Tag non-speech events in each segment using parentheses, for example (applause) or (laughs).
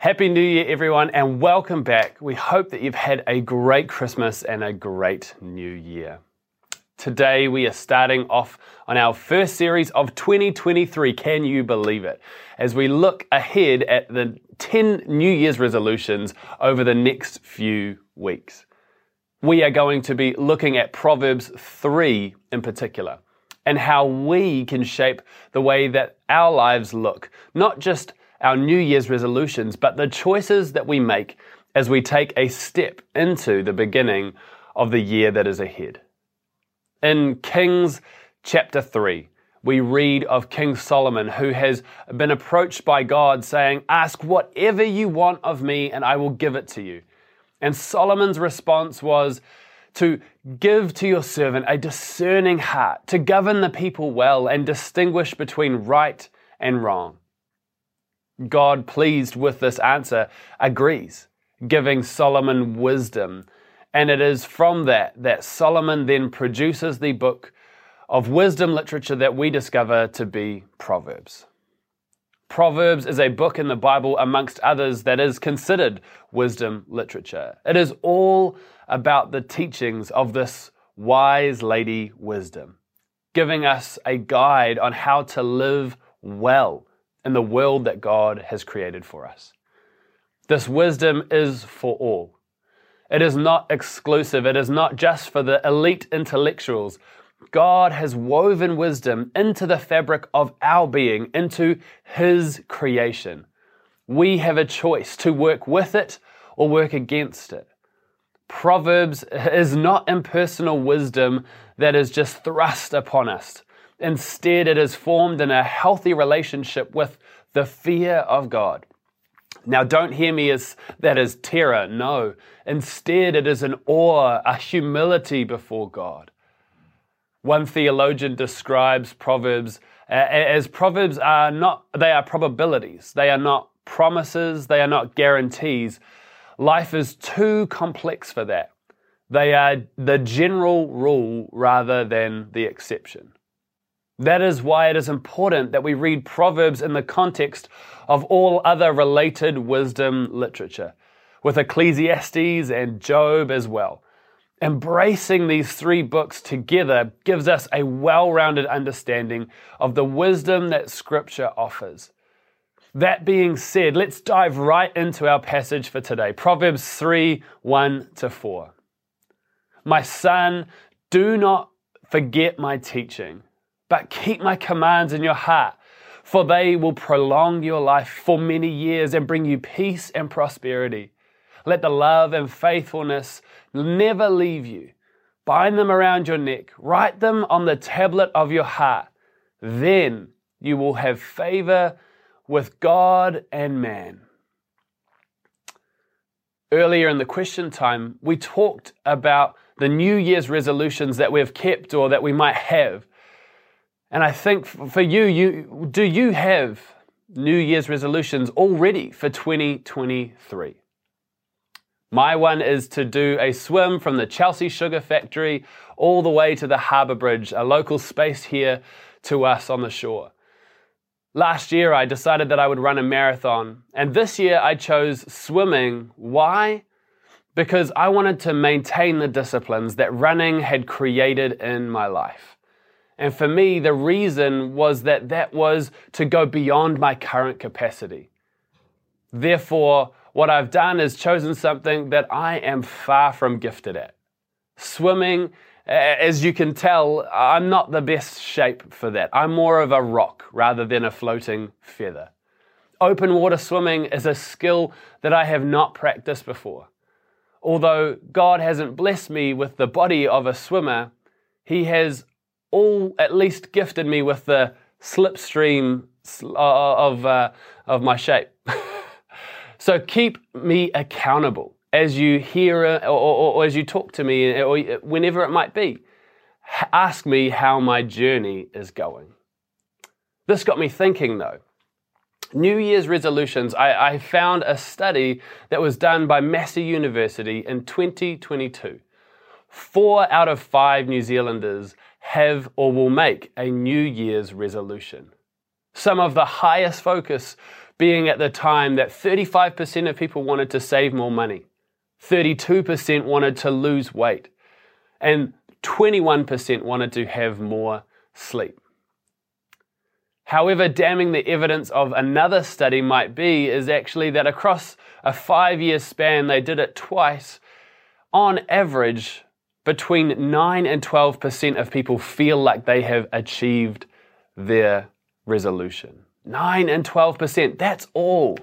Happy New Year, everyone, and welcome back. We hope that you've had a great Christmas and a great New Year. Today, we are starting off on our first series of 2023. Can you believe it? As we look ahead at the 10 New Year's resolutions over the next few weeks. We are going to be looking at Proverbs 3 in particular and how we can shape the way that our lives look, not just our New Year's resolutions, but the choices that we make as we take a step into the beginning of the year that is ahead. In Kings chapter 3, we read of King Solomon who has been approached by God saying, Ask whatever you want of me and I will give it to you. And Solomon's response was to give to your servant a discerning heart, to govern the people well and distinguish between right and wrong. God, pleased with this answer, agrees, giving Solomon wisdom. And it is from that that Solomon then produces the book of wisdom literature that we discover to be Proverbs. Proverbs is a book in the Bible, amongst others, that is considered wisdom literature. It is all about the teachings of this wise lady wisdom, giving us a guide on how to live well in the world that God has created for us. This wisdom is for all. It is not exclusive. It is not just for the elite intellectuals. God has woven wisdom into the fabric of our being, into His creation. We have a choice to work with it or work against it. Proverbs is not impersonal wisdom that is just thrust upon us. Instead, it is formed in a healthy relationship with the fear of God. Now, don't hear me as that is terror. No. Instead, it is an awe, a humility before God. One theologian describes Proverbs as Proverbs are not, they are probabilities. They are not promises. They are not guarantees. Life is too complex for that. They are the general rule rather than the exception. That is why it is important that we read Proverbs in the context of all other related wisdom literature, with Ecclesiastes and Job as well. Embracing these three books together gives us a well rounded understanding of the wisdom that Scripture offers. That being said, let's dive right into our passage for today Proverbs 3 1 to 4. My son, do not forget my teaching but keep my commands in your heart, for they will prolong your life for many years and bring you peace and prosperity. Let the love and faithfulness never leave you. Bind them around your neck, write them on the tablet of your heart. Then you will have favor with God and man. Earlier in the question time, we talked about the New Year's resolutions that we've kept or that we might have. And I think for you, you do you have New Year's resolutions already for 2023? My one is to do a swim from the Chelsea Sugar Factory all the way to the Harbour Bridge, a local space here to us on the shore. Last year, I decided that I would run a marathon, and this year I chose swimming. Why? Because I wanted to maintain the disciplines that running had created in my life. And for me, the reason was that that was to go beyond my current capacity. Therefore, what I've done is chosen something that I am far from gifted at. Swimming, as you can tell, I'm not the best shape for that. I'm more of a rock rather than a floating feather. Open water swimming is a skill that I have not practiced before. Although God hasn't blessed me with the body of a swimmer, He has all at least gifted me with the slipstream uh, of, uh, of my shape. (laughs) so keep me accountable as you hear or, or, or as you talk to me, or whenever it might be. Ask me how my journey is going. This got me thinking though. New Year's resolutions, I, I, found a study that was done by Massey University in 2022. Four out of five New Zealanders have or will make a New Year's resolution. Some of the highest focus being at the time that 35% of people wanted to save more money, 32% wanted to lose weight, and 21% wanted to have more sleep. However, damning the evidence of another study might be is actually that across a five year span, they did it twice. On average, between 9 and 12% of people feel like they have achieved their resolution. 9 and 12%, that's all.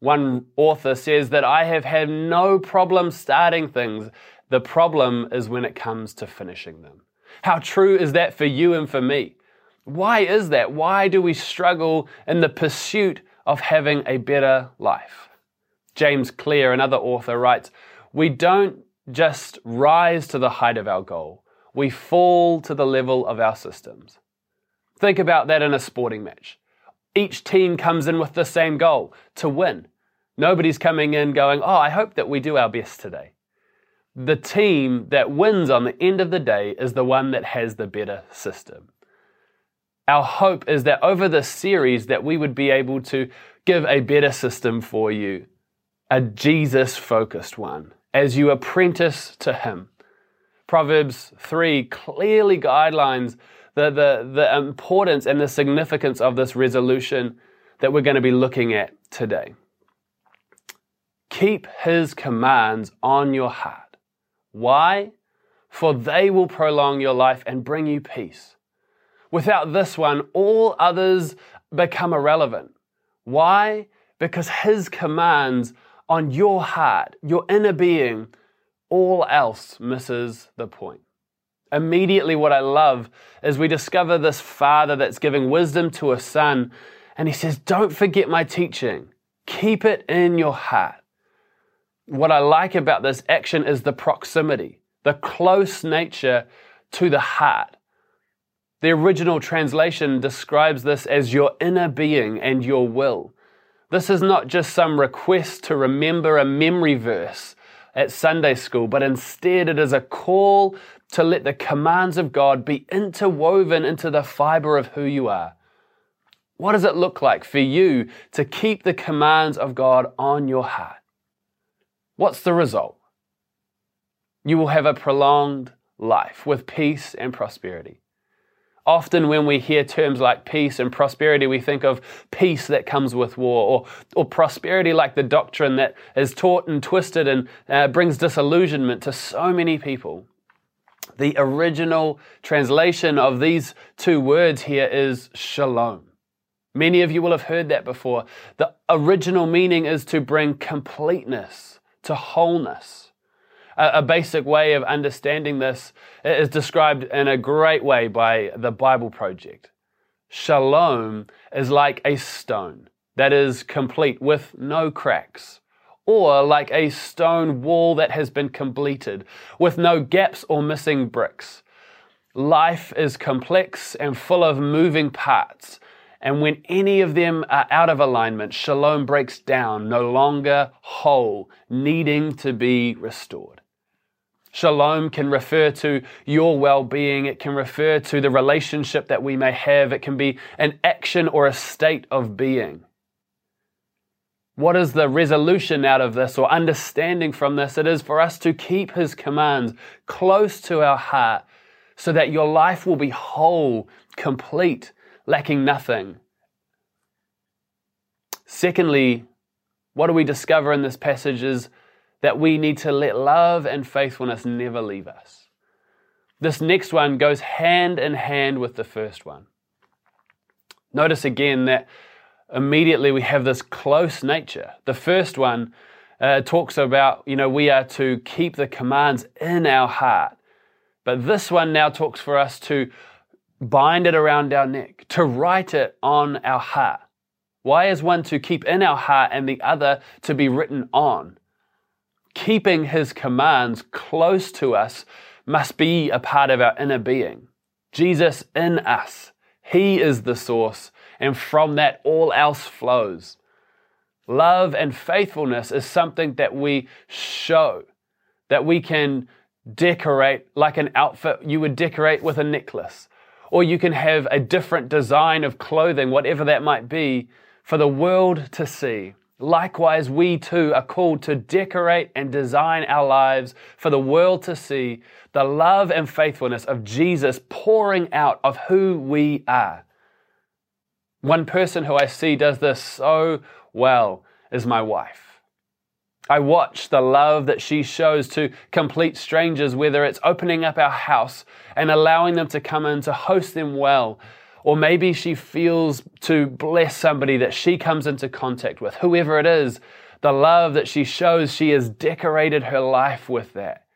One author says that I have had no problem starting things. The problem is when it comes to finishing them. How true is that for you and for me? Why is that? Why do we struggle in the pursuit of having a better life? James Clear, another author, writes We don't just rise to the height of our goal, we fall to the level of our systems. Think about that in a sporting match. Each team comes in with the same goal to win. Nobody's coming in going, Oh, I hope that we do our best today. The team that wins on the end of the day is the one that has the better system. Our hope is that over this series that we would be able to give a better system for you, a Jesus focused one as you apprentice to Him. Proverbs 3 clearly guidelines the, the, the importance and the significance of this resolution that we're going to be looking at today. Keep His commands on your heart. Why? For they will prolong your life and bring you peace. Without this one, all others become irrelevant. Why? Because His commands on your heart, your inner being, all else misses the point. Immediately, what I love is we discover this father that's giving wisdom to a son, and he says, Don't forget my teaching, keep it in your heart. What I like about this action is the proximity, the close nature to the heart. The original translation describes this as your inner being and your will. This is not just some request to remember a memory verse at Sunday school, but instead it is a call to let the commands of God be interwoven into the fiber of who you are. What does it look like for you to keep the commands of God on your heart? What's the result? You will have a prolonged life with peace and prosperity. Often, when we hear terms like peace and prosperity, we think of peace that comes with war, or, or prosperity like the doctrine that is taught and twisted and uh, brings disillusionment to so many people. The original translation of these two words here is shalom. Many of you will have heard that before. The original meaning is to bring completeness, to wholeness. A, basic way of understanding this is described in a great way by the Bible Project. Shalom is like a stone that is complete with no cracks, or like a stone wall that has been completed with no gaps or missing bricks. Life is complex and full of moving parts. And when any of them are out of alignment, shalom breaks down, no longer whole, needing to be restored. Shalom can refer to your well being. It can refer to the relationship that we may have. It can be an action or a state of being. What is the resolution out of this or understanding from this? It is for us to keep His commands close to our heart so that your life will be whole, complete, lacking nothing. Secondly, what do we discover in this passage is that we need to let love and faithfulness never leave us. This next one goes hand in hand with the first one. Notice again that immediately we have this close nature. The first one uh, talks about, you know, we are to keep the commands in our heart. But this one now talks for us to bind it around our neck, to write it on our heart. Why is one to keep in our heart and the other to be written on? Keeping his commands close to us must be a part of our inner being. Jesus in us. He is the source, and from that, all else flows. Love and faithfulness is something that we show, that we can decorate like an outfit you would decorate with a necklace. Or you can have a different design of clothing, whatever that might be, for the world to see. Likewise, we too are called to decorate and design our lives for the world to see the love and faithfulness of Jesus pouring out of who we are. One person who I see does this so well is my wife. I watch the love that she shows to complete strangers, whether it's opening up our house and allowing them to come in to host them well, or maybe she feels to bless somebody that she comes into contact with, whoever it is, the love that she shows, she has decorated her life with that.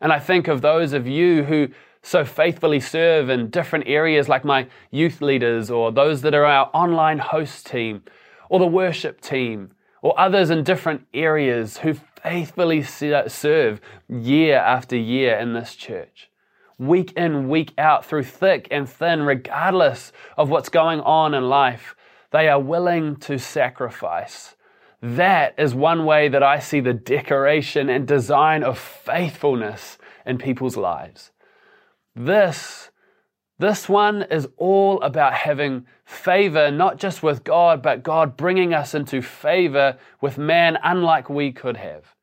And I think of those of you who so faithfully serve in different areas, like my youth leaders, or those that are our online host team, or the worship team or others in different areas who faithfully serve year after year in this church. Week in, week out, through thick and thin, regardless of what's going on in life, they are willing to sacrifice. That is one way that I see the decoration and design of faithfulness in people's lives. This this one is all about having favor, not just with God, but God bringing us into favor with man, unlike we could have.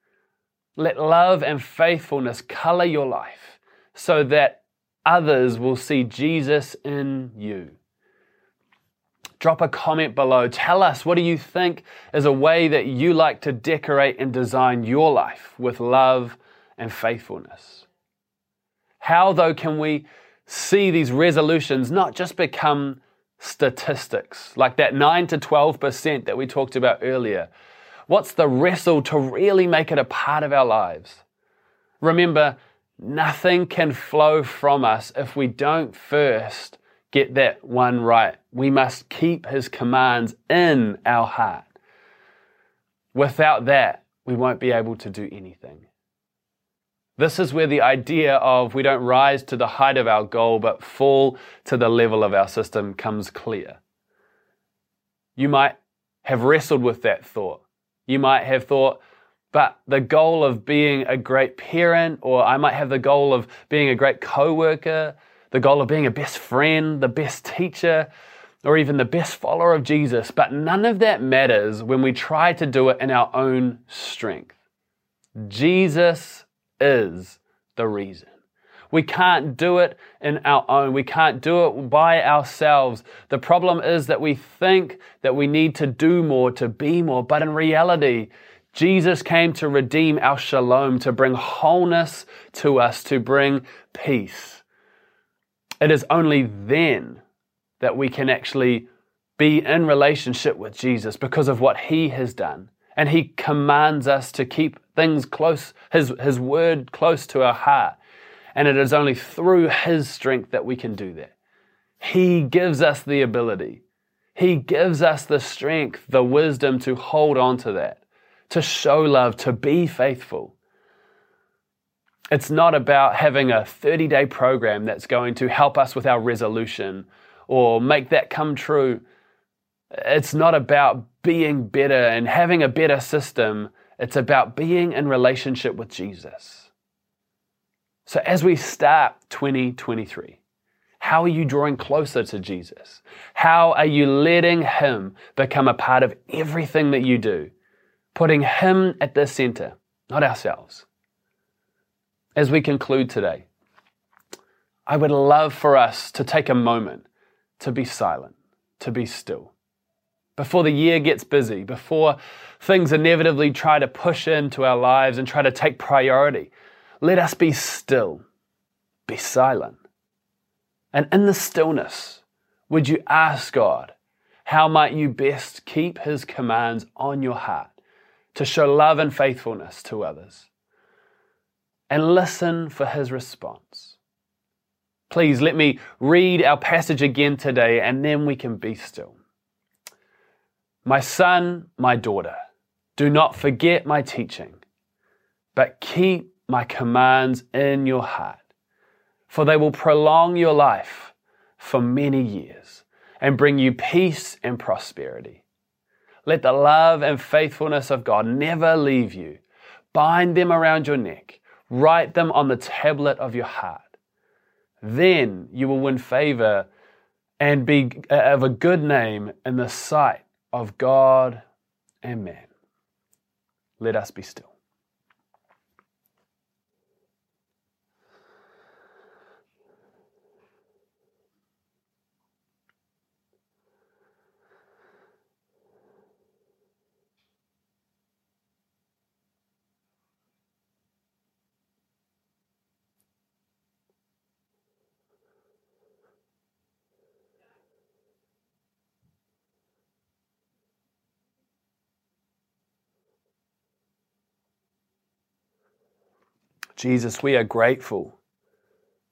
Let love and faithfulness color your life so that others will see Jesus in you. Drop a comment below. Tell us what do you think is a way that you like to decorate and design your life with love and faithfulness. How, though, can we see these resolutions not just become statistics, like that 9 to 12% that we talked about earlier. What's the wrestle to really make it a part of our lives? Remember, nothing can flow from us if we don't first get that one right. We must keep His commands in our heart. Without that, we won't be able to do anything. This is where the idea of we don't rise to the height of our goal but fall to the level of our system comes clear. You might have wrestled with that thought. You might have thought, but the goal of being a great parent, or I might have the goal of being a great coworker, the goal of being a best friend, the best teacher, or even the best follower of Jesus. But none of that matters when we try to do it in our own strength. Jesus is the reason. We can't do it in our own. We can't do it by ourselves. The problem is that we think that we need to do more, to be more, but in reality, Jesus came to redeem our shalom, to bring wholeness to us, to bring peace. It is only then that we can actually be in relationship with Jesus because of what he has done. And he commands us to keep things close, his, his word close to our heart. And it is only through his strength that we can do that. He gives us the ability. He gives us the strength, the wisdom to hold on to that, to show love, to be faithful. It's not about having a 30 day program that's going to help us with our resolution or make that come true. It's not about being better and having a better system. It's about being in relationship with Jesus. So, as we start 2023, how are you drawing closer to Jesus? How are you letting Him become a part of everything that you do? Putting Him at the center, not ourselves. As we conclude today, I would love for us to take a moment to be silent, to be still before the year gets busy, before things inevitably try to push into our lives and try to take priority, let us be still, be silent. And in the stillness, would you ask God, how might you best keep His commands on your heart to show love and faithfulness to others? And listen for His response. Please let me read our passage again today and then we can be still. My son, my daughter, do not forget my teaching, but keep my commands in your heart, for they will prolong your life for many years and bring you peace and prosperity. Let the love and faithfulness of God never leave you. Bind them around your neck, write them on the tablet of your heart. Then you will win favor and be uh, of a good name in the sight of God and man. Let us be still. Jesus, we are grateful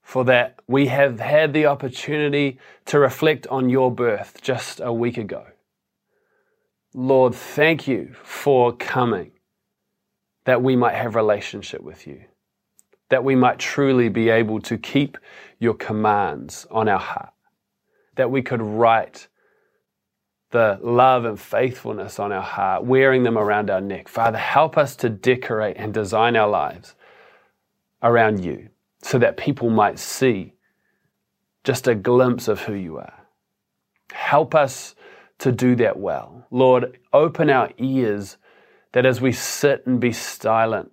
for that we have had the opportunity to reflect on your birth just a week ago. Lord, thank you for coming that we might have relationship with you, that we might truly be able to keep your commands on our heart, that we could write the love and faithfulness on our heart, wearing them around our neck. Father, help us to decorate and design our lives around you so that people might see just a glimpse of who you are. Help us to do that well. Lord, open our ears that as we sit and be silent,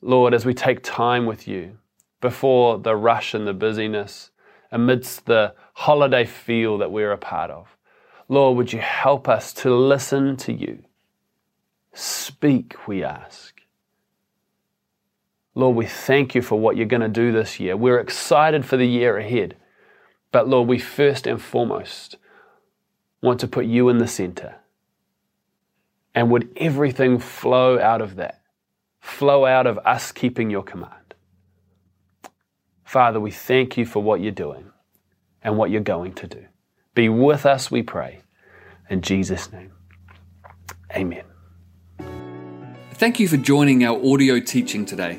Lord, as we take time with you before the rush and the busyness, amidst the holiday feel that we're a part of, Lord, would you help us to listen to you? Speak, we ask. Lord, we thank you for what you're going to do this year. We're excited for the year ahead. But Lord, we first and foremost want to put you in the center. And would everything flow out of that? Flow out of us keeping your command. Father, we thank you for what you're doing and what you're going to do. Be with us, we pray. In Jesus' name, amen. Thank you for joining our audio teaching today.